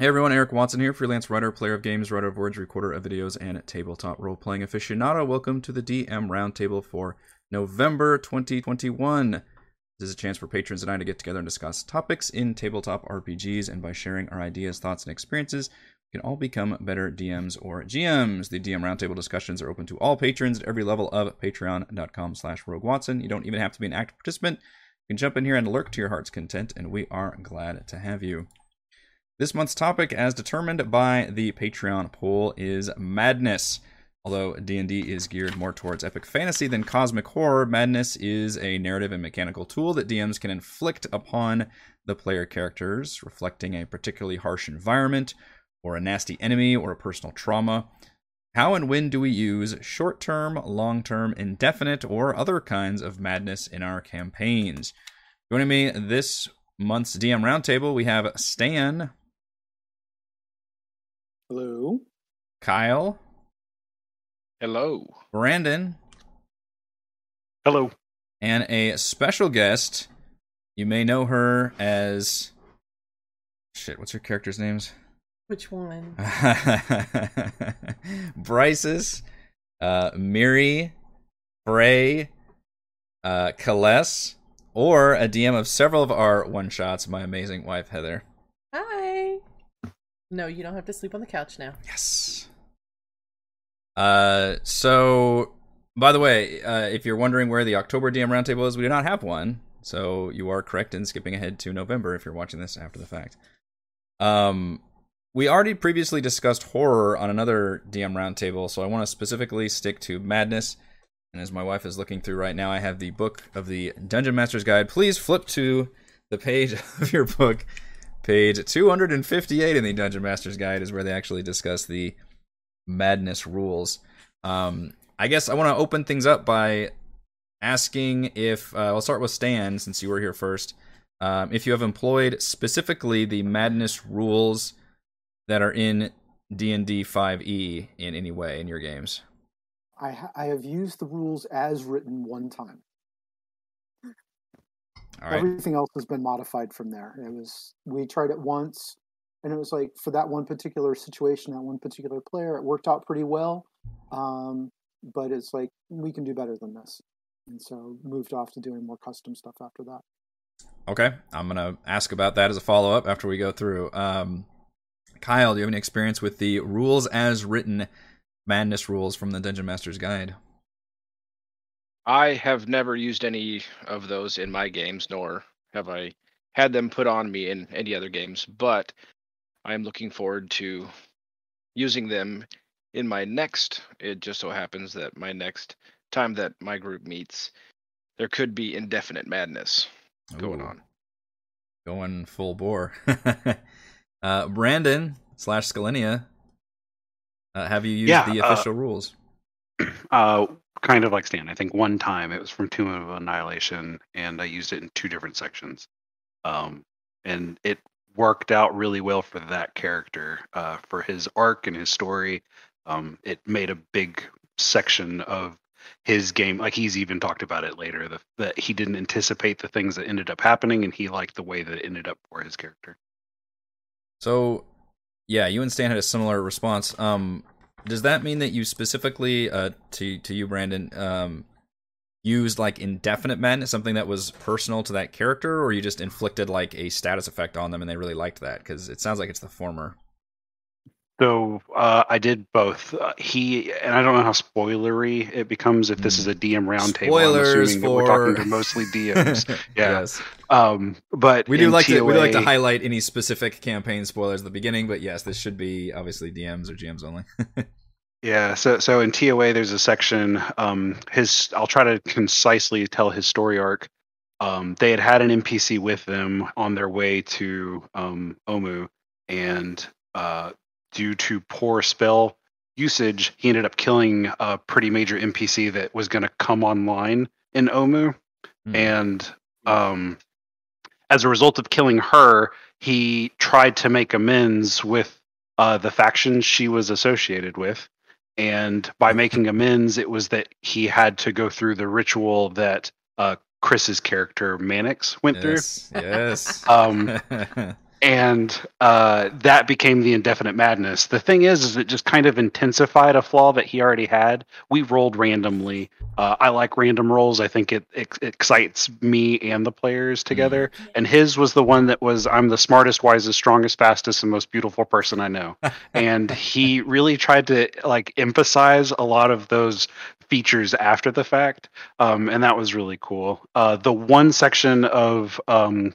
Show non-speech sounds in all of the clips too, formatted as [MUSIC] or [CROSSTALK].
Hey everyone, Eric Watson here, freelance writer, player of games, writer of words, recorder of videos, and tabletop role playing aficionado. Welcome to the DM Roundtable for November 2021. This is a chance for patrons and I to get together and discuss topics in tabletop RPGs, and by sharing our ideas, thoughts, and experiences, we can all become better DMs or GMs. The DM Roundtable discussions are open to all patrons at every level of patreon.com slash rogue watson. You don't even have to be an active participant. You can jump in here and lurk to your heart's content, and we are glad to have you. This month's topic, as determined by the Patreon poll, is madness. Although D&D is geared more towards epic fantasy than cosmic horror, madness is a narrative and mechanical tool that DMs can inflict upon the player characters, reflecting a particularly harsh environment or a nasty enemy or a personal trauma. How and when do we use short term, long term, indefinite, or other kinds of madness in our campaigns? Joining me this month's DM Roundtable, we have Stan. Hello. Kyle. Hello. Brandon. Hello. And a special guest. You may know her as. Shit, what's her character's names? Which one? [LAUGHS] Bryce's, uh, Miri, Bray, uh, Kaless, or a DM of several of our one shots, my amazing wife, Heather. No, you don't have to sleep on the couch now. Yes. Uh, so by the way, uh, if you're wondering where the October DM roundtable is, we do not have one. So you are correct in skipping ahead to November if you're watching this after the fact. Um, we already previously discussed horror on another DM roundtable, so I want to specifically stick to madness. And as my wife is looking through right now, I have the book of the Dungeon Master's Guide. Please flip to the page [LAUGHS] of your book Page 258 in the Dungeon Master's Guide is where they actually discuss the madness rules. Um, I guess I want to open things up by asking if uh, I'll start with Stan since you were here first. Um, if you have employed specifically the madness rules that are in D and D 5e in any way in your games. I, ha- I have used the rules as written one time. All right. Everything else has been modified from there. It was we tried it once, and it was like for that one particular situation, that one particular player, it worked out pretty well. Um, but it's like we can do better than this, and so moved off to doing more custom stuff after that. Okay, I'm gonna ask about that as a follow up after we go through. Um, Kyle, do you have any experience with the rules as written madness rules from the Dungeon Master's Guide? I have never used any of those in my games, nor have I had them put on me in any other games, but I am looking forward to using them in my next. It just so happens that my next time that my group meets, there could be indefinite madness going on. Going full bore. [LAUGHS] uh, Brandon slash Scalenia, uh, have you used Yeah, the uh, official rules? [CLEARS THROAT] Kind of like Stan. I think one time it was from Tomb of Annihilation, and I used it in two different sections. Um, and it worked out really well for that character, uh, for his arc and his story. Um, it made a big section of his game. Like he's even talked about it later the, that he didn't anticipate the things that ended up happening, and he liked the way that it ended up for his character. So, yeah, you and Stan had a similar response. Um, does that mean that you specifically, uh, to to you, Brandon, um, used like indefinite men something that was personal to that character, or you just inflicted like a status effect on them and they really liked that? Because it sounds like it's the former. So uh, I did both. Uh, he and I don't know how spoilery it becomes if this is a DM roundtable. I'm Spoilers assuming that we're talking for- to [LAUGHS] mostly DMs. Yeah. yes. Um, but We do like to we do like to highlight any specific campaign spoilers at the beginning, but yes, this should be obviously DMs or GMs only. [LAUGHS] Yeah, so so in TOA there's a section. Um, his I'll try to concisely tell his story arc. Um, they had had an NPC with them on their way to um, Omu, and uh, due to poor spell usage, he ended up killing a pretty major NPC that was going to come online in Omu, Hmm. and um, as a result of killing her, he tried to make amends with uh, the faction she was associated with. And by making amends, it was that he had to go through the ritual that uh, Chris's character Mannix went yes, yes. Um, [LAUGHS] and uh, that became the indefinite madness. The thing is, is it just kind of intensified a flaw that he already had. We rolled randomly. Uh, I like random rolls. I think it, it excites me and the players together. And his was the one that was I'm the smartest, wisest, strongest, fastest, and most beautiful person I know. [LAUGHS] and he really tried to like emphasize a lot of those features after the fact, um, and that was really cool. Uh, the one section of um,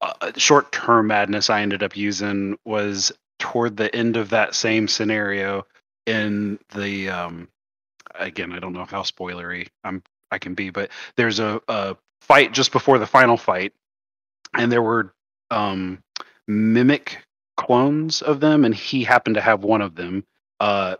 uh, short term madness I ended up using was toward the end of that same scenario in the um again I don't know how spoilery I'm I can be but there's a, a fight just before the final fight and there were um mimic clones of them and he happened to have one of them uh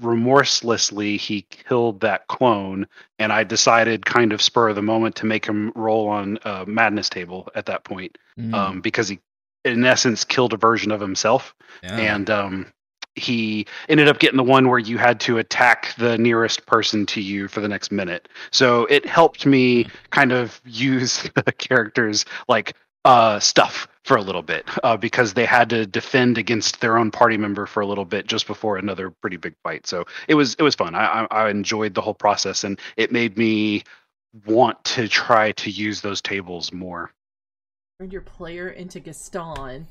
remorselessly he killed that clone and i decided kind of spur of the moment to make him roll on a madness table at that point Mm. um, because he in essence killed a version of himself Yeah. and um, he ended up getting the one where you had to attack the nearest person to you for the next minute so it helped me kind of [LAUGHS] use the characters like uh, stuff for a little bit uh, because they had to defend against their own party member for a little bit just before another pretty big fight. So it was it was fun. I, I, I enjoyed the whole process, and it made me want to try to use those tables more. Turned your player into Gaston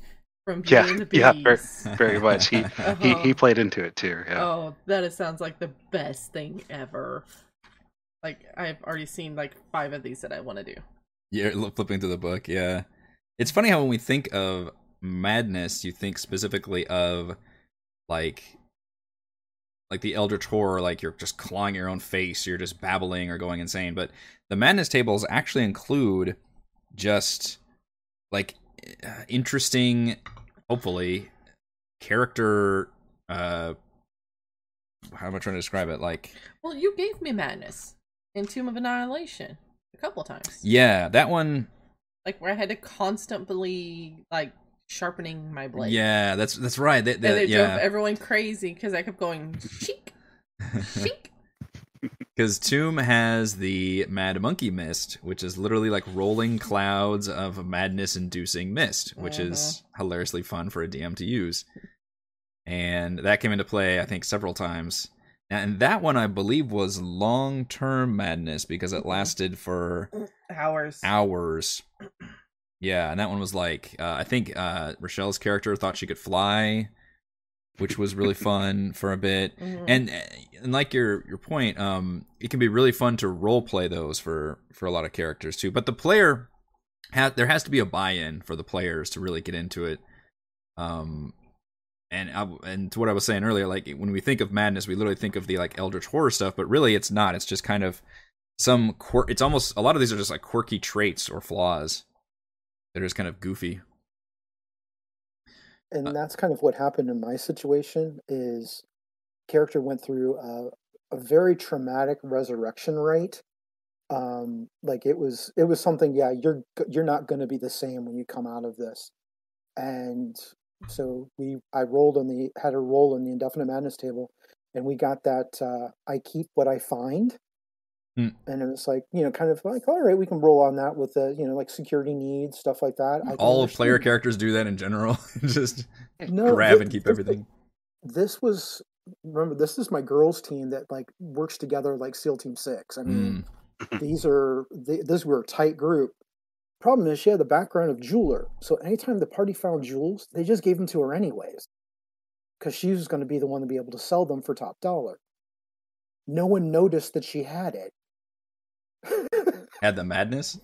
from Yeah, Beauty and the Beast. yeah, very, very much. He, [LAUGHS] he Uh-huh. he played into it too. Yeah. Oh, that is, sounds like the best thing ever. Like I've already seen like five of these that I want to do. You're flipping through the book, yeah. It's funny how when we think of madness, you think specifically of like like the Eldritch horror, like you're just clawing your own face, you're just babbling or going insane. But the madness tables actually include just like uh, interesting, hopefully, character. uh How am I trying to describe it? Like, Well, you gave me madness in Tomb of Annihilation a couple times. yeah, that one. Like where I had to constantly like sharpening my blade. Yeah, that's that's right. That, and it yeah. drove everyone crazy because I kept going chic, chic. Because Tomb has the Mad Monkey Mist, which is literally like rolling clouds of madness inducing mist, which uh-huh. is hilariously fun for a DM to use. And that came into play, I think, several times. And that one, I believe, was long term madness because it lasted for hours. hours. Yeah, and that one was like, uh, I think uh, Rochelle's character thought she could fly, which was really [LAUGHS] fun for a bit Mhm. and and like your your point um it can be really fun to role play those for for a lot of characters too but the player ha- there has to be a buy-in for the players to really get into it um and I, and to what I was saying earlier like when we think of madness we literally think of the like eldritch horror stuff but really it's not. It's just kind of some quir- it's almost a lot of these are just like quirky traits or flaws. That are just kind of goofy. And Uh, that's kind of what happened in my situation is character went through a, a very traumatic resurrection rate um like it was it was something yeah you're you're not going to be the same when you come out of this. And so we i rolled on the had a roll on the indefinite madness table and we got that uh i keep what i find. Hmm. and it was like you know kind of like all right we can roll on that with the you know like security needs stuff like that. I all of player characters do that in general? [LAUGHS] Just no grab and keep everything. this was remember this is my girls team that like works together like seal team six. I mean Mm. these are th this were a tight group problem is she had the background of jeweler so anytime the party found jewels they just gave them to her anyways. Because she was going to be the one to be able to sell them for top dollar. No one noticed that she had it. [LAUGHS] Had the madness?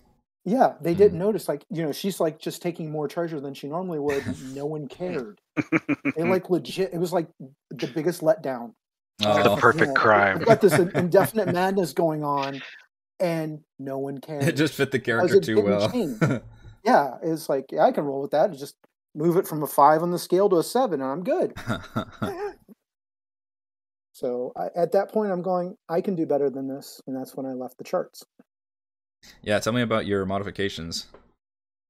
Yeah they Mm. didn't notice like you know she's like just taking more treasure than she normally would. No one [LAUGHS] cared. They [LAUGHS] like legit it was like the biggest letdown. The Oh. perfect Yeah, crime. We've got this indefinite madness going on, and no one can. [LAUGHS] it just fit the character too well [LAUGHS] yeah, it's like yeah, I can roll with that. Just move it from a five on the scale to a seven, and I'm good. [LAUGHS] so I, at that point, I'm going. I can do better than this, and that's when I left the charts. yeah tell me about your modifications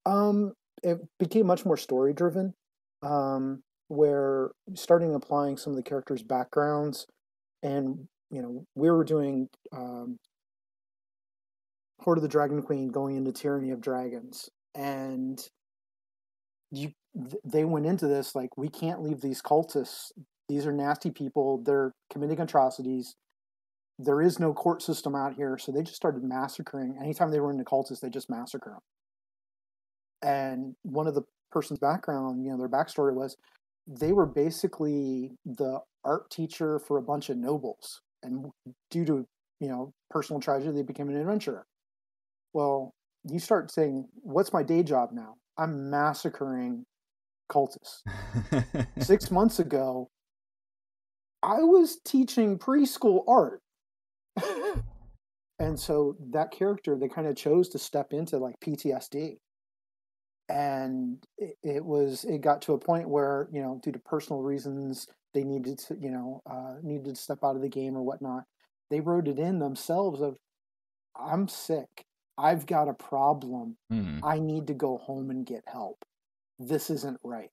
Um, it became much more story driven, um, where starting applying some of the characters' backgrounds, and you know we were doing um, Hoard of the Dragon Queen going into Tyranny of Dragons, and you th- they went into this like we can't leave these cultists. These are nasty people. They're committing atrocities. There is no court system out here, so they just started massacring. Anytime they were in the cultists, they just massacre them. And one of the person's background, you know, their backstory was they were basically the art teacher for a bunch of nobles, and due to you know personal tragedy, they became an adventurer. Well, you start saying, "What's my day job now?" I'm massacring cultists. [LAUGHS] Six months ago, I was teaching preschool art. [LAUGHS] and so that character, they kind of chose to step into like PTSD. And it, it, was, it got to a point where, you know, due to personal reasons, they needed to, you know, uh, needed to step out of the game or whatnot. They wrote it in themselves of, I'm sick. I've got a problem. Hmm. I need to go home and get help. This isn't right.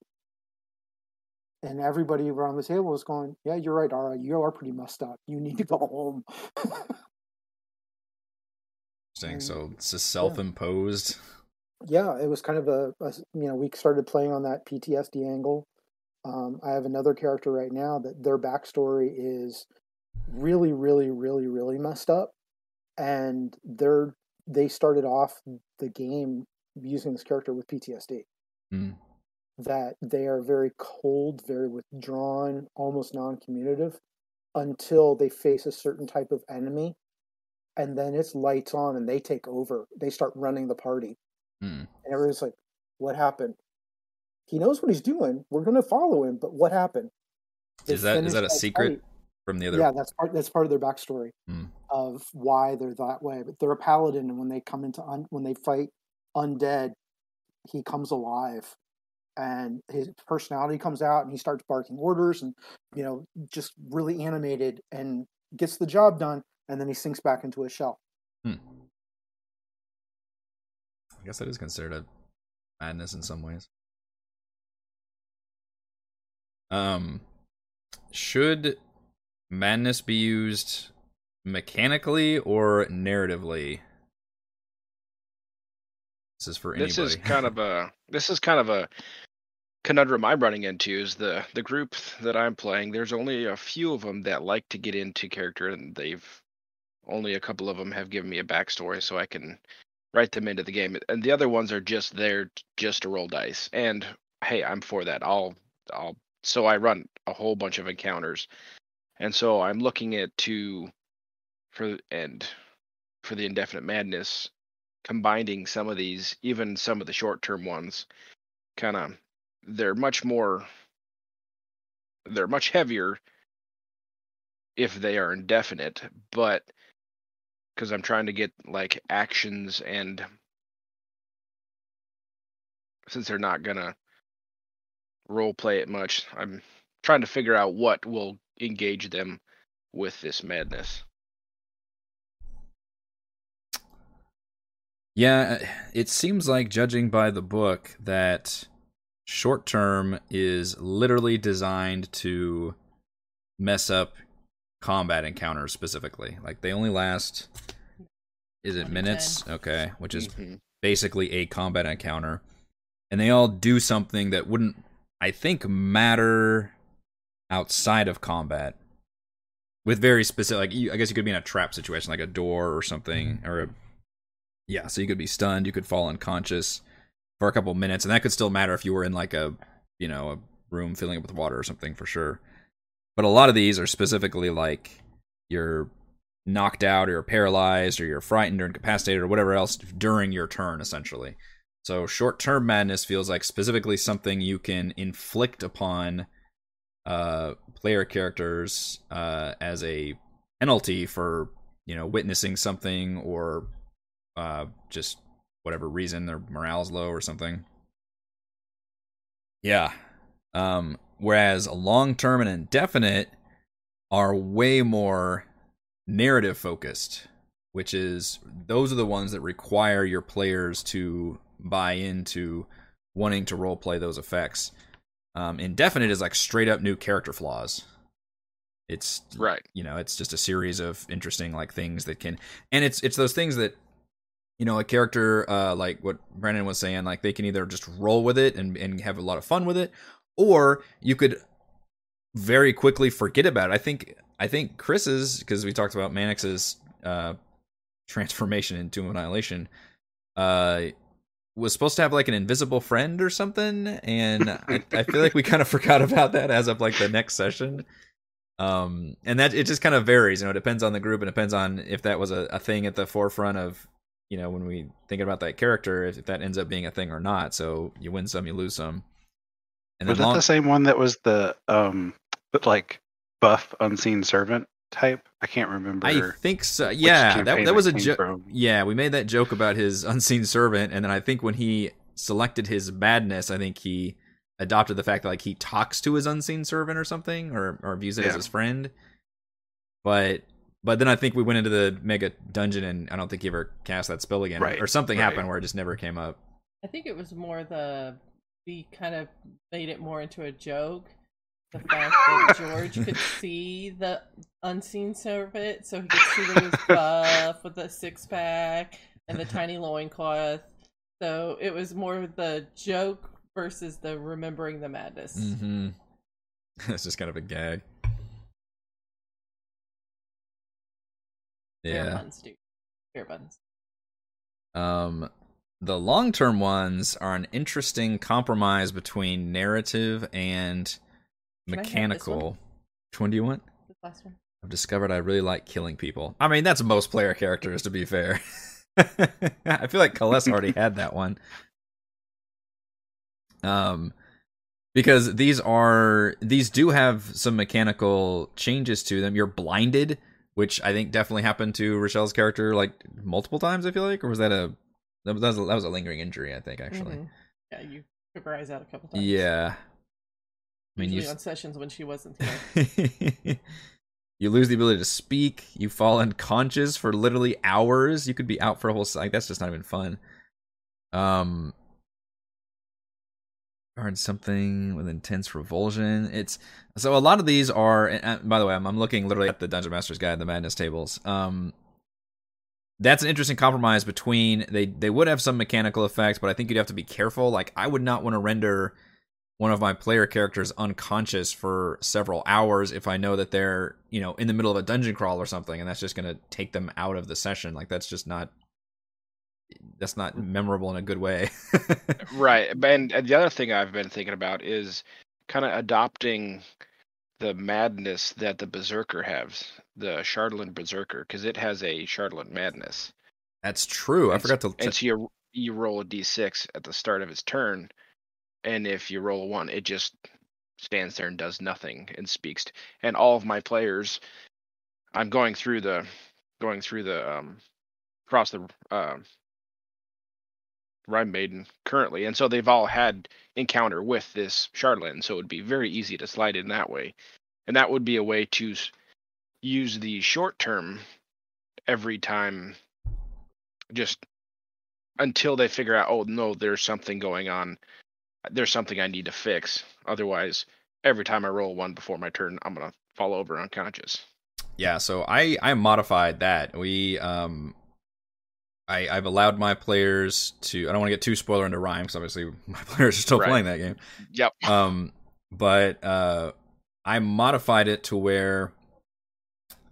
And everybody around the table was going, Yeah, you're right, Ara. You are pretty messed up. You need to go home. [LAUGHS] Interesting. And- So it's a self-imposed. yeah, it was kind of a, a- you know, we started playing on that PTSD angle. Um, I have another character right now that their backstory is really, really, really, really messed up. And they're they started off the game using this character with PTSD. Hmm. That they are very cold, very withdrawn, almost non-communicative until they face a certain type of enemy, and then it's lights on and they take over. They start running the party, Hmm. and everyone's like, "What happened?" He knows what he's doing. We're going to follow him, but what happened? They Is that is that a secret fight. from the other? Yeah, that's part. That's part of their backstory Hmm. Of why they're that way. But they're a paladin, and when they come into un, when they fight undead, he comes alive, and his personality comes out, and he starts barking orders, and you know, just really animated, and gets the job done, and then he sinks back into his shell. I guess that is considered a madness in some ways. Um, should madness be used mechanically or narratively? This is for anybody. This is kind of a this is kind of a conundrum I'm running into is the the group that I'm playing. There's only a few of them that like to get into character, and they've only a couple of them have given me a backstory, so I can write them into the game. And the other ones are just there just to roll dice. And hey, I'm for that. I'll I'll so I run a whole bunch of encounters, and so I'm looking at to for and for the indefinite madness combining some of these, even some of the short term ones, kind of they're much more they're much heavier if they are indefinite, but because I'm trying to get like actions and since they're not gonna role play it much, I'm trying to figure out what will engage them with this madness. Yeah, it seems like judging by the book that short term is literally designed to mess up combat encounters specifically. Like they only last is it minutes? Okay, which is Mhm. basically a combat encounter. And they all do something that wouldn't I think matter outside of combat. With very specific like you, I guess you could be in a trap situation like a door or something or a yeah, so you could be stunned, you could fall unconscious for a couple minutes, and that could still matter if you were in like a you know a room filling up with water or something for sure. But a lot of these are specifically like you're knocked out or you're paralyzed or you're frightened or incapacitated or whatever else during your turn, essentially. So short term madness feels like specifically something you can inflict upon uh, player characters uh, as a penalty for you know witnessing something or uh, just whatever reason their morale's low or something. Yeah. Um, whereas long term and indefinite are way more narrative focused, which is those are the ones that require your players to buy into wanting to role play those effects. Um, indefinite is like straight up new character flaws. It's Right. you know it's just a series of interesting like things that can and it's it's those things that you know, a character uh, like what Brandon was saying, like they can either just roll with it and, and have a lot of fun with it, or you could very quickly forget about it. I think I think Chris's because we talked about Manix's uh, transformation into Annihilation uh, was supposed to have like an invisible friend or something, and I, I feel like we kind of [LAUGHS] forgot about that as of like the next session. Um, and that it just kind of varies, you know, it depends on the group and depends on if that was a, a thing at the forefront of, you know, when we think about that character, if, if that ends up being a thing or not. So you win some, you lose some. And was that long- the same one that was the um, like buff unseen servant type? I can't remember. I think so. Yeah, that that was a joke. Yeah, we made that joke about his unseen servant, and then I think when he selected his badness, I think he adopted the fact that like he talks to his unseen servant or something or or views it yeah. as his friend but but then i think we went into the mega dungeon and i don't think he ever cast that spell again right. or something right. happened where it just never came up i think it was more the we kind of made it more into a joke the fact that [LAUGHS] george could see the unseen servant so he could see that he was [LAUGHS] buff with the six-pack and the tiny loincloth so it was more the joke versus the remembering the madness. Mm-hmm. [LAUGHS] That's just kind of a gag. Yeah. Fair buns, dude. Fair buns. Um, the long term ones are an interesting compromise between narrative and Can mechanical. One? Which one do you want? The last one. I've discovered I really like killing people. I mean, that's most player characters, to be fair. [LAUGHS] I feel like Kaless already had that one. Um, because these are these do have some mechanical changes to them. You're blinded, which I think definitely happened to Rochelle's character like multiple times. I feel like, or was that a that was, that was a lingering injury? I think actually. Mm-hmm. Yeah, you took her eyes out a couple times. Yeah. I mean, Usually you on sessions when she wasn't there. [LAUGHS] you lose the ability to speak. You fall unconscious for literally hours. You could be out for a whole. Like that's just not even fun. Um, guard something with intense revulsion. It's so a lot of these are. By the way, I'm, I'm looking literally at the Dungeon Master's Guide, the Madness tables. Um, that's an interesting compromise between they they would have some mechanical effects, but I think you'd have to be careful. Like I would not want to render one of my player characters unconscious for several hours if I know that they're you know in the middle of a dungeon crawl or something, and that's just going to take them out of the session. Like that's just not that's not memorable in a good way. [LAUGHS] right. And the other thing I've been thinking about is kind of adopting the madness that the Berserker has, the Chardalyn Berserker, because it has a Chardalyn madness. That's true. I forgot to. And so you you roll a d6 at the start of his turn, and if you roll a one, it just stands there and does nothing and speaks. To, and all of my players, I'm going through the going through the um across the uh, Rime Maiden currently, and so they've all had encounter with this Chardalyn, so it would be very easy to slide in that way, and that would be a way to use the short term every time, just until they figure out, oh no, there's something going on, there's something I need to fix. Otherwise, every time I roll one before my turn, I'm gonna fall over unconscious. Yeah, so I I modified that. We um I, I've allowed my players to. I don't want to get too spoiler into Rime because obviously [LAUGHS] my players are still right. playing that game. Yep. Um, but uh, I modified it to where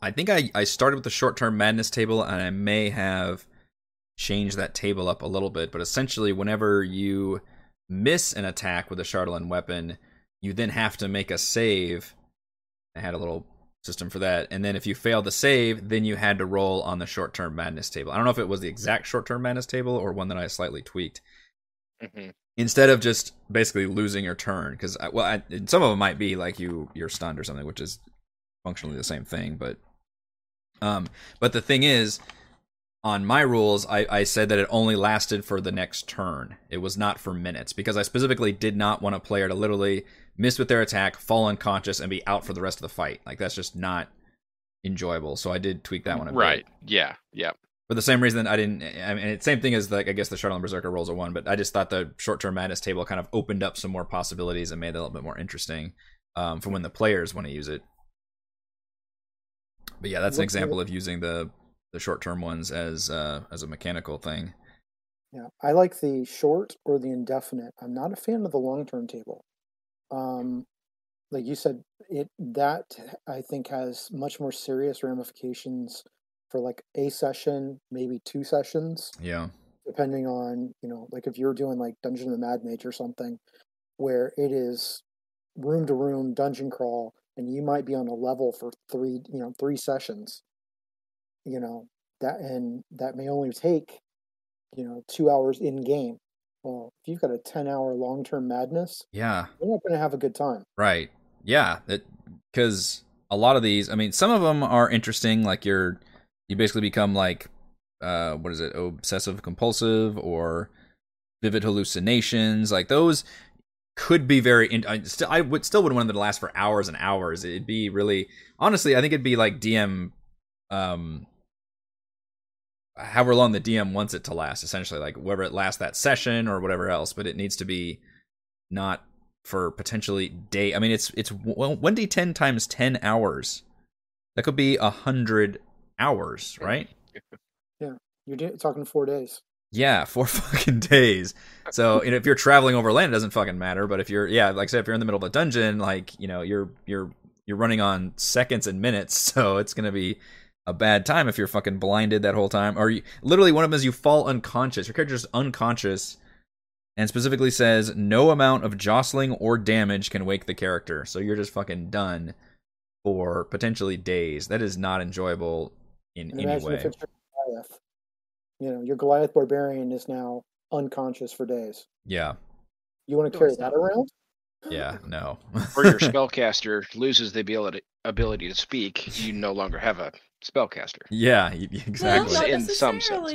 I think I I started with the short term madness table, and I may have changed that table up a little bit. But essentially, whenever you miss an attack with a Chardalyn weapon, you then have to make a save. I had a little system for that. And then if you failed to save, then you had to roll on the short term madness table. I don't know if it was the exact short term madness table or one that I slightly tweaked. Mm-hmm. Instead of just basically losing your turn, because well, I, some of them might be like you you're stunned or something, which is functionally the same thing. But um, but the thing is, on my rules, I, I said that it only lasted for the next turn. It was not for minutes because I specifically did not want a player to literally miss with their attack, fall unconscious, and be out for the rest of the fight. Like that's just not enjoyable. So I did tweak that one a right. bit. Right. Yeah. Yeah. For the same reason I didn't. I mean, it's same thing as like I guess the Chardalyn Berserker rolls a one, but I just thought the short term madness table kind of opened up some more possibilities and made it a little bit more interesting um, for when the players want to use it. But yeah, that's an example of using the the short term ones as uh, as a mechanical thing. Yeah, I like the short or the indefinite. I'm not a fan of the long term table. Um, like you said, it that I think has much more serious ramifications for like a session, maybe two sessions, Yeah. depending on you know, like if you're doing like Dungeon of the Mad Mage or something, where it is room to room dungeon crawl, and you might be on a level for three, you know, three sessions. You know that, and that may only take you know two hours in game. Well, if you've got a ten hour long term madness, Yeah. you're not going to have a good time. Right. Yeah. Because a lot of these, I mean, some of them are interesting. Like you're, you basically become like, uh, what is it, obsessive compulsive or vivid hallucinations. Like those could be very. In- I still, I would still would want them to last for hours and hours. It'd be really, honestly, I think it'd be like DM, um, however long the DM wants it to last. Essentially, like whether it lasts that session or whatever else, but it needs to be not for potentially day. I mean, it's it's one d ten times ten hours. That could be a hundred hours, right? Yeah, you're talking four days. Yeah, four [LAUGHS] fucking days. So and if you're traveling over land, it doesn't fucking matter. But if you're, yeah, like I said, if you're in the middle of a dungeon, like you know, you're you're you're running on seconds and minutes, [LAUGHS] so it's gonna be a bad time if you're fucking blinded that whole time. Or you, literally, one of them is you fall unconscious. Your character's unconscious, and specifically says no amount of jostling or damage can wake the character. So you're just fucking done for potentially days. That is not enjoyable in And any way. if Goliath. You know, your Goliath barbarian is now unconscious for days. Yeah, You want to carry that around? yeah, [LAUGHS] no. or your [LAUGHS] spellcaster loses the ability ability to speak, you no longer have a spellcaster. Yeah, [LAUGHS] y- y- exactly. Well, not In some sense.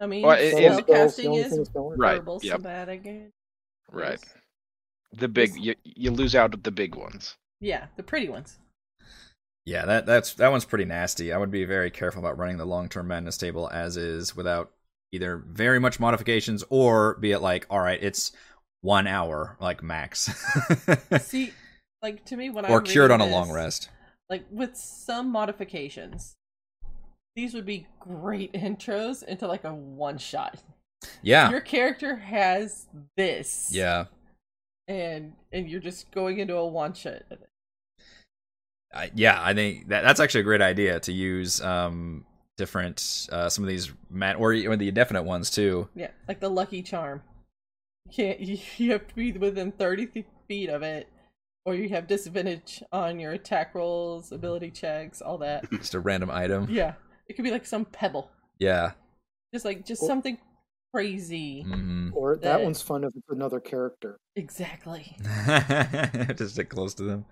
I mean, Well, it- Spell it- spells, the spellcasting only is thing that's gonna. Right, verbal, yep. somatic, Right. The big you you lose out at the big ones. Yeah, the pretty ones. Yeah, that that's that one's pretty nasty. I would be very careful about running the long term madness table as is without either very much modifications or be it like, all right, it's one hour like max, [LAUGHS] See, like to me, when or I'm cured on reading a long rest. Like with some modifications, these would be great [LAUGHS] intros into like a one shot. Yeah, Your character has this, yeah. and and you're just going into a one shot. I, yeah, I think that that's actually a great idea to use um different uh some of these mad or, or the indefinite ones too. Yeah, like the lucky charm. You can't. You, [LAUGHS] you have to be within thirty feet of it, or you have disadvantage on your attack rolls, ability checks, all that. [LAUGHS] Just a random item. yeah, it could be like some pebble, Yeah. just like just Or- something crazy. hmm Or that That- one's fun if it's another character. Exactly. [LAUGHS] Just stick close to them.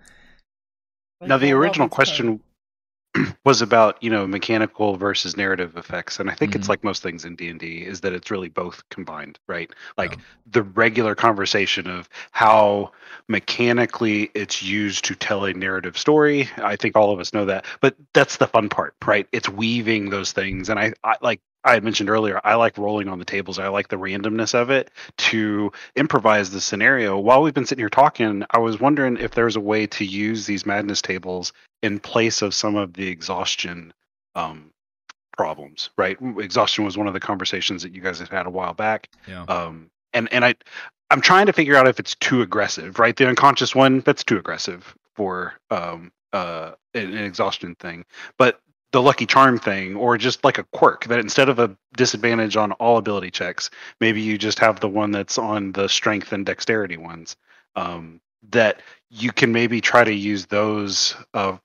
Like, now the original this question [CLEARS THROAT] was about you know mechanical versus narrative effects and i think Mhm. it's like most things in d&d is that it's really both combined right like Yeah. the regular conversation of how mechanically it's used to tell a narrative story i think all of us know that but that's the fun part right it's weaving those things and i, I like i had mentioned earlier i like rolling on the tables i like the randomness of it to improvise the scenario while we've been sitting here talking i was wondering if there's a way to use these madness tables in place of some of the exhaustion um, problems, right? Exhaustion was one of the conversations that you guys had had a while back, Yeah. um, and and I I'm trying to figure out if it's too aggressive, right? The unconscious one that's too aggressive for um, uh, an, an exhaustion thing, but the lucky charm thing, or just like a quirk that instead of a disadvantage on all ability checks, maybe you just have the one that's on the strength and dexterity ones. Um, that you can maybe try to use those uh,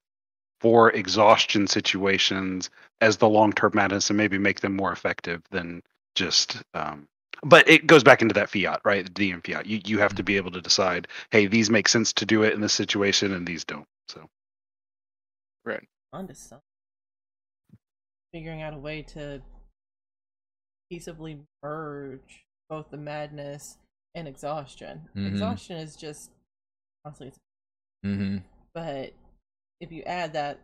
for exhaustion situations as the long term madness and maybe make them more effective than just um, but it goes back into that fiat right the dm fiat you, you have to be able to decide hey these make sense to do it in this situation and these don't so onto something. Figuring out a way to peaceably merge both the madness and exhaustion. Mhm. Exhaustion is just honestly, it's, Mm-hmm. but if you add that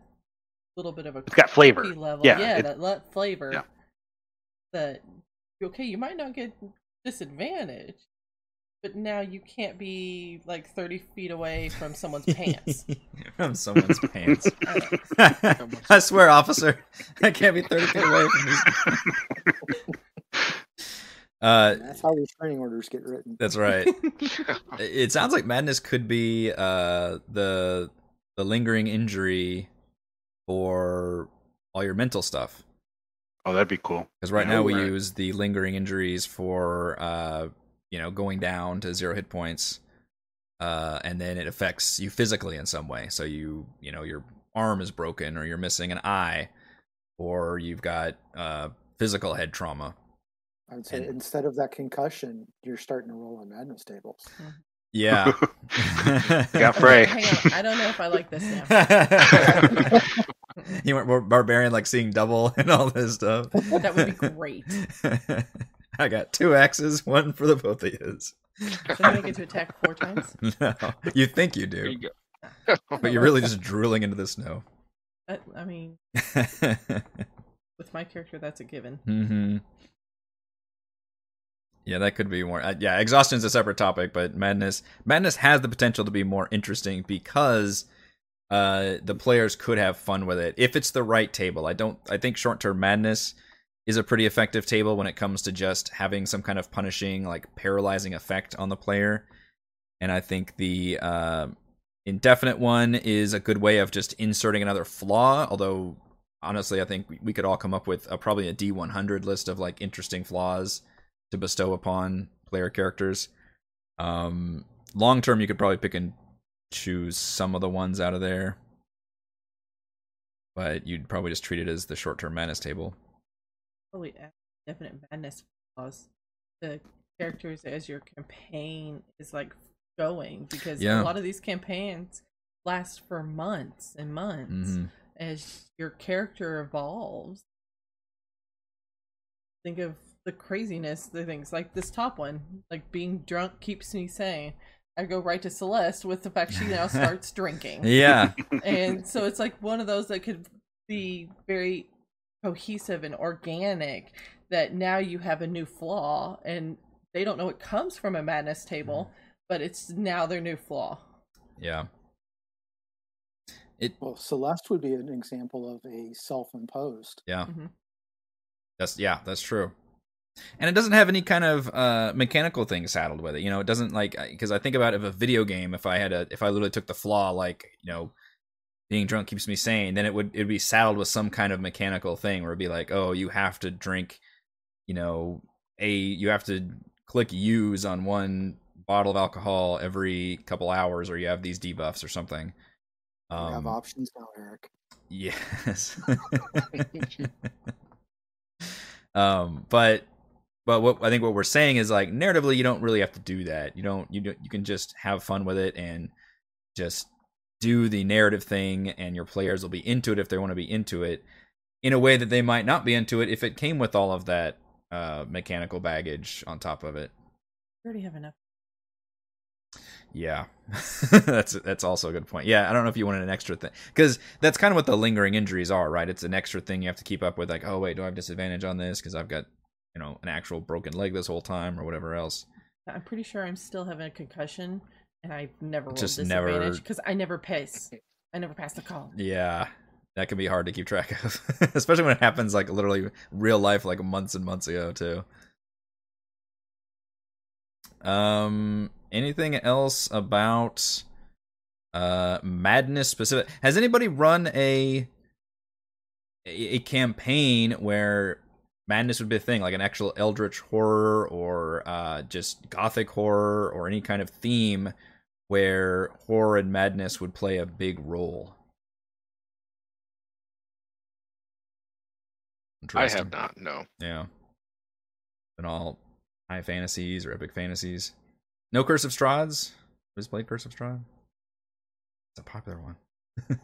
little bit of a It's got flavor. level, Yeah, yeah, it- that le- flavor, Yeah. that okay, you might not get disadvantage, but now you can't be like 30 feet away from someone's pants. [LAUGHS] from someone's pants. [LAUGHS] [LAUGHS] I swear, officer, I can't be 30 feet away from these. Uh, That's how restraining orders get written. that's right. It sounds like madness could be uh the the lingering injury for all your mental stuff. Oh, that'd be cool. Because right Yeah, now we right. use the lingering injuries for uh you know going down to zero hit points, uh, and then it affects you physically in some way. So you you know your arm is broken, or you're missing an eye, or you've got uh physical head trauma. I would say And- instead of that concussion, you're starting to roll on madness tables. Yeah. [LAUGHS] Got Frey. I don't know if I like this now. [LAUGHS] you went more barbarian, like seeing double [LAUGHS] and all this stuff. That would be great. I got two axes, one for the both of yous. So I get to attack four times. No, you think you There do, you go. but you're really just drooling into the snow. I, I mean, with my character, that's a given. hmm Yeah, that could be more. Uh, yeah, exhaustion is a separate topic, but madness madness has the potential to be more interesting because uh, the players could have fun with it if it's the right table. I don't. I think short term madness is a pretty effective table when it comes to just having some kind of punishing, like paralyzing effect on the player. And I think the uh, indefinite one is a good way of just inserting another flaw. Although honestly, I think we- we could all come up with a, probably a D100 list of like interesting flaws to bestow upon player characters. Um, long term, you could probably pick and choose some of the ones out of there, but you'd probably just treat it as the short term madness table. Probably add definite madness flaws. The characters as your campaign is like going because Yeah. a lot of these campaigns last for months and months hmm as your character evolves. Think of the craziness, the things like this top one, like being drunk keeps me sane. I go right to Celeste with the fact she now [LAUGHS] starts drinking. Yeah, and so it's like one of those that could be very cohesive and organic that now you have a new flaw and they don't know it comes from a madness table but it's now their new flaw yeah. It Well, Celeste would be an example of a self-imposed. yeah. Mhm. That's yeah, that's true. And it doesn't have any kind of uh, mechanical thing saddled with it. You know, it doesn't like because I think about if a video game, if I had a, if I literally took the flaw like you know, being drunk keeps me sane, then it would it'd be saddled with some kind of mechanical thing where it'd be like, oh, you have to drink, you know, a you have to click use on one bottle of alcohol every couple hours, or you have these debuffs or something. We have Um, options now, Eric. [LAUGHS] Yes. [LAUGHS] um, but but what I think what we're saying is like narratively, you don't really have to do that. You don't you don't, you can just have fun with it and just do the narrative thing, and your players will be into it if they want to be into it in a way that they might not be into it if it came with all of that uh, mechanical baggage on top of it. we already have enough Yeah, [LAUGHS] that's that's also a good point. Yeah, I don't know if you wanted an extra thing because that's kind of what the lingering injuries are, right? It's an extra thing you have to keep up with. Like, oh wait, do I have disadvantage on this because I've got you know an actual broken leg this whole time or whatever else. i'm pretty sure i'm still having a concussion and i've never Just never- because i never pass i never pass the call Yeah, that can be hard to keep track of, [LAUGHS] especially when it happens like literally real life, like months and months ago too. Um, anything else about uh madness specific? Has anybody run a, a campaign where madness would be a thing, like an actual eldritch horror or uh just gothic horror or any kind of theme where horror and madness would play a big role? I have not. No. Yeah. Been all high fantasies or epic fantasies. No Curse of Strahds? Who's played Curse of Strahd? It's a popular one.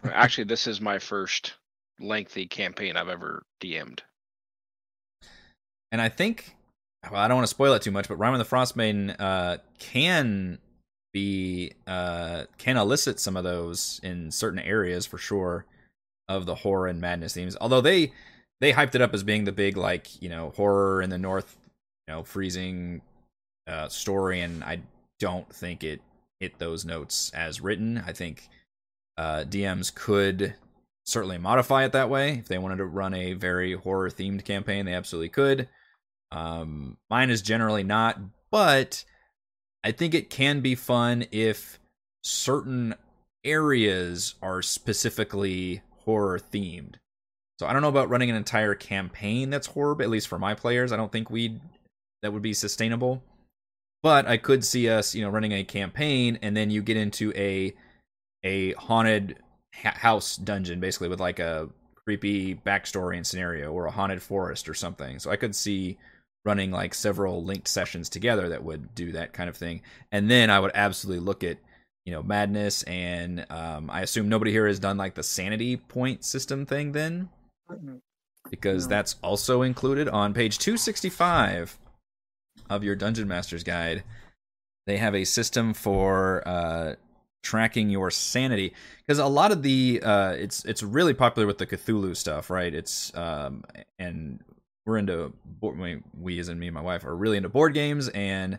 [LAUGHS] Actually, this is my first lengthy campaign I've ever DM'd. And I think, well, I don't want to spoil it too much, but of the Frostmaiden uh, can be uh, can elicit some of those in certain areas for sure of the horror and madness themes. Although they they hyped it up as being the big like you know horror in the north, you know freezing uh, story, and I don't think it hit those notes as written. I think uh, DMs could certainly modify it that way. If they wanted to run a very horror themed campaign, they absolutely could. Um, mine is generally not, but I think it can be fun if certain areas are specifically horror themed. So I don't know about running an entire campaign that's horror, at least for my players, I don't think we that would be sustainable. But I could see us, you know, running a campaign and then you get into a a haunted ha- house dungeon basically with like a creepy backstory and scenario or a haunted forest or something. So I could see running like several linked sessions together that would do that kind of thing. And then I would absolutely look at you know madness and um, I assume nobody here has done like the sanity point system thing then because that's also included on page 265 of your Dungeon Master's Guide. They have a system for uh, tracking your sanity because a lot of the uh, it's it's really popular with the Cthulhu stuff, right? It's um, and we're into board, we, we as in me and my wife are really into board games and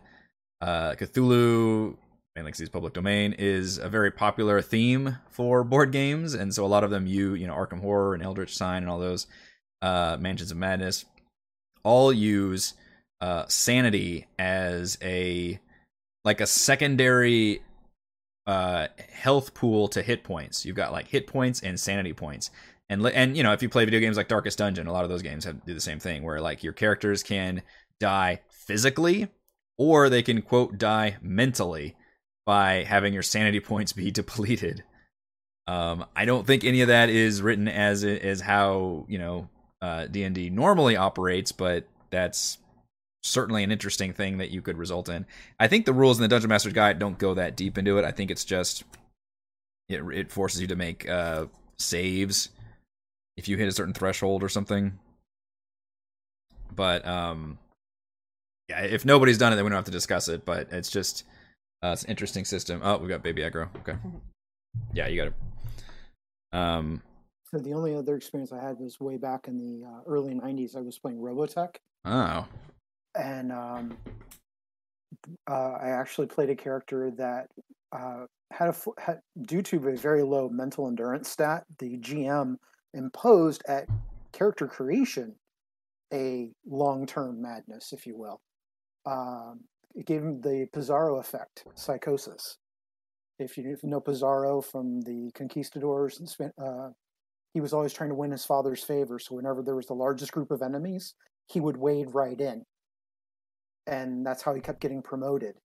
uh, Cthulhu and like these public domain is a very popular theme for board games, and so a lot of them you you know Arkham Horror and Eldritch Sign and all those uh, Mansions of Madness all use uh, sanity as a like a secondary uh, health pool to hit points. You've got like hit points and sanity points. And and you know if you play video games like Darkest Dungeon, a lot of those games have do the same thing where like your characters can die physically or they can quote die mentally by having your sanity [LAUGHS] points be depleted. Um, I don't think any of that is written as as how you know uh, D and D normally operates, but that's certainly an interesting thing that you could result in. I think the rules in the Dungeon Master's Guide don't go that deep into it. I think it's just it it forces you to make uh, saves if you hit a certain threshold or something. But um, yeah, if nobody's done it, then we don't have to discuss it. But it's just uh, it's an interesting system. Oh, we got baby aggro. Okay, [LAUGHS] yeah, you got it. Um, So the only other experience I had was way back in the uh, early '90s. I was playing Robotech, oh, and um, uh, I actually played a character that uh, had a had, due to a very low mental endurance stat. The GM imposed at character creation a long-term madness, if you will. Um, it gave him the Pizarro effect, psychosis. If you, know Pizarro from the Conquistadors, and Span- uh, he was always trying to win his father's favor. So whenever there was the largest group of enemies, he would wade right in, and that's how he kept getting promoted.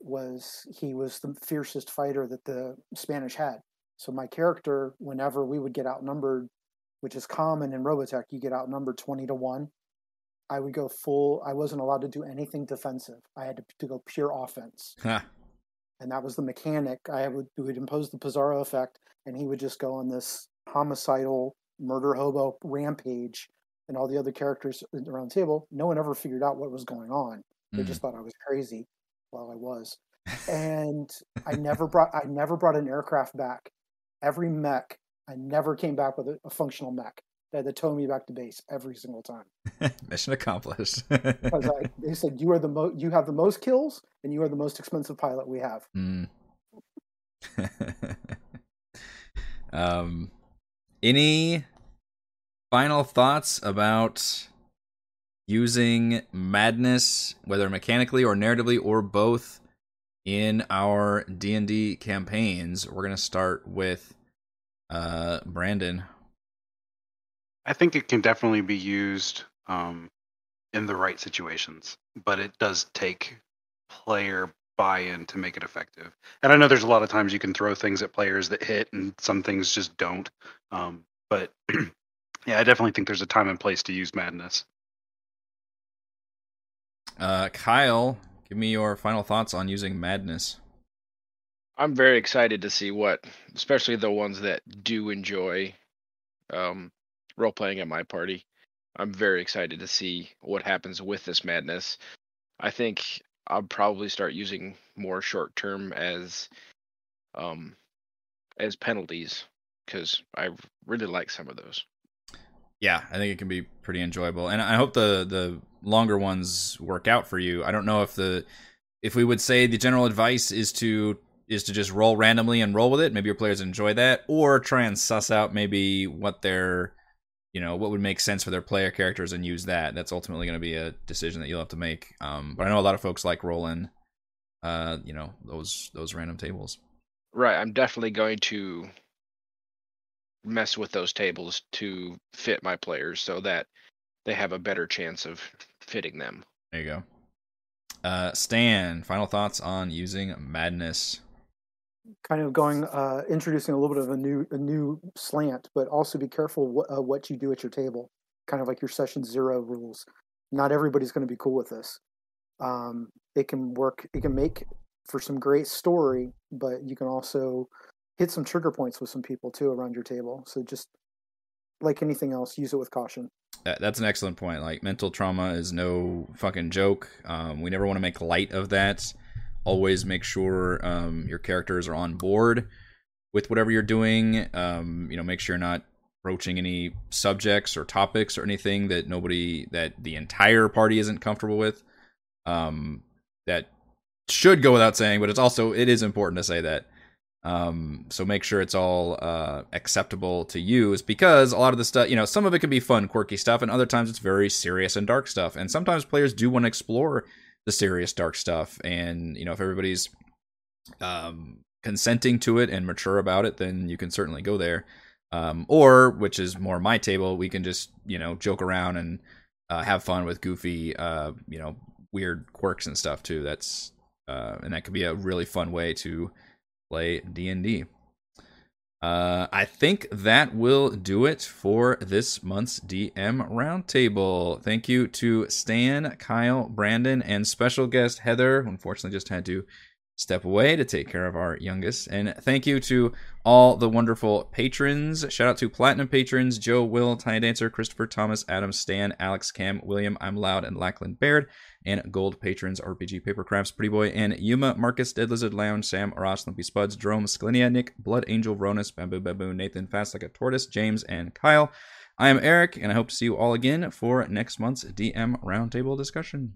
Was he was the fiercest fighter that the Spanish had. So my character, whenever we would get outnumbered, which is common in Robotech, you get outnumbered twenty to one. I would go full. I wasn't allowed to do anything defensive. I had to, to go pure offense [LAUGHS] ha. and that was the mechanic. I would would impose the Pizarro effect, and he would just go on this homicidal murder hobo rampage, and all the other characters around the table. No one ever figured out what was going on. They Mm. just thought I was crazy. Well, I was, [LAUGHS] and I never brought I never brought an aircraft back. Every mech, I never came back with a, a functional mech. They had to tow me back to base every single time. [LAUGHS] mission accomplished. I, they said you are the mo- you have the most kills, and you are the most expensive pilot we have. Mm. [LAUGHS] um, any final thoughts about using madness, whether mechanically or narratively or both, in our D and D campaigns? We're gonna start with uh, Brandon. I think it can definitely be used um, in the right situations, but it does take player buy-in to make it effective. And I know there's a lot of times you can throw things at players that hit, and some things just don't. Um, but [CLEARS THROAT] yeah, I definitely think there's a time and place to use madness. Uh, Kyle, give me your final thoughts on using madness. I'm very excited to see what, especially the ones that do enjoy um, role playing at my party. I'm very excited to see what happens with this madness. I think I'll probably start using more short term as um, as penalties because I really like some of those. Yeah, I think it can be pretty enjoyable, and I hope the the longer ones work out for you. I don't know if the if we would say the general advice is to is to just roll randomly and roll with it, maybe your players enjoy that, or try and suss out maybe what their you know what would make sense for their player characters and use that. That's ultimately going to be a decision that you'll have to make. Um, but I know a lot of folks like rolling, uh, you know, those those random tables. Right. I'm definitely going to mess with those tables to fit my players so that they have a better chance of fitting them. There you go. Uh, Stan, final thoughts on using Madness? Kind of going uh, introducing a little bit of a new a new slant, but also be careful what, uh, what you do at your table. Kind of like your session zero rules. Not everybody's going to be cool with this. Um, it can work. It can make for some great story, but you can also hit some trigger points with some people too around your table. So just like anything else, use it with caution. That's an excellent point. Like mental trauma is no fucking joke. Um, we never want to make light of that always make sure um, your characters are on board with whatever you're doing. Um, you know, make sure you're not broaching any subjects or topics or anything that nobody that the entire party isn't comfortable with. Um, that should go without saying, but it's also it is important to say that. Um, so make sure it's all uh, acceptable to use because a lot of the stuff, you know, some of it can be fun, quirky stuff, and other times it's very serious and dark stuff. And sometimes players do want to explore the serious dark stuff and you know if everybody's um, consenting to it and mature about it then you can certainly go there. Um, or which is more my table we can just you know joke around and uh, have fun with goofy uh, you know weird quirks and stuff too. That's uh, and that could be a really fun way to play d&d uh, I think that will do it for this month's DM Roundtable. Thank you to Stan, Kyle, Brandon, and special guest Heather, unfortunately just had to step away to take care of our youngest. And thank you to all the wonderful patrons. Shout out to platinum patrons Joe, Will, Tiny Dancer, Christopher, Thomas, Adam, Stan, Alex, Cam, William, I'm Loud, and Lackland Baird and gold patrons RPG Papercrafts, Pretty Boy, and Yuma, Marcus, Dead Lizard Lounge, Sam, Ross, Lumpy Spuds, Jerome, Scalinia, Nick, Blood Angel, Ronus, Bamboo Baboon, Nathan, Fast Like a Tortoise, James, and Kyle. I am Eric, and I hope to see you all again for next month's DM Roundtable discussion.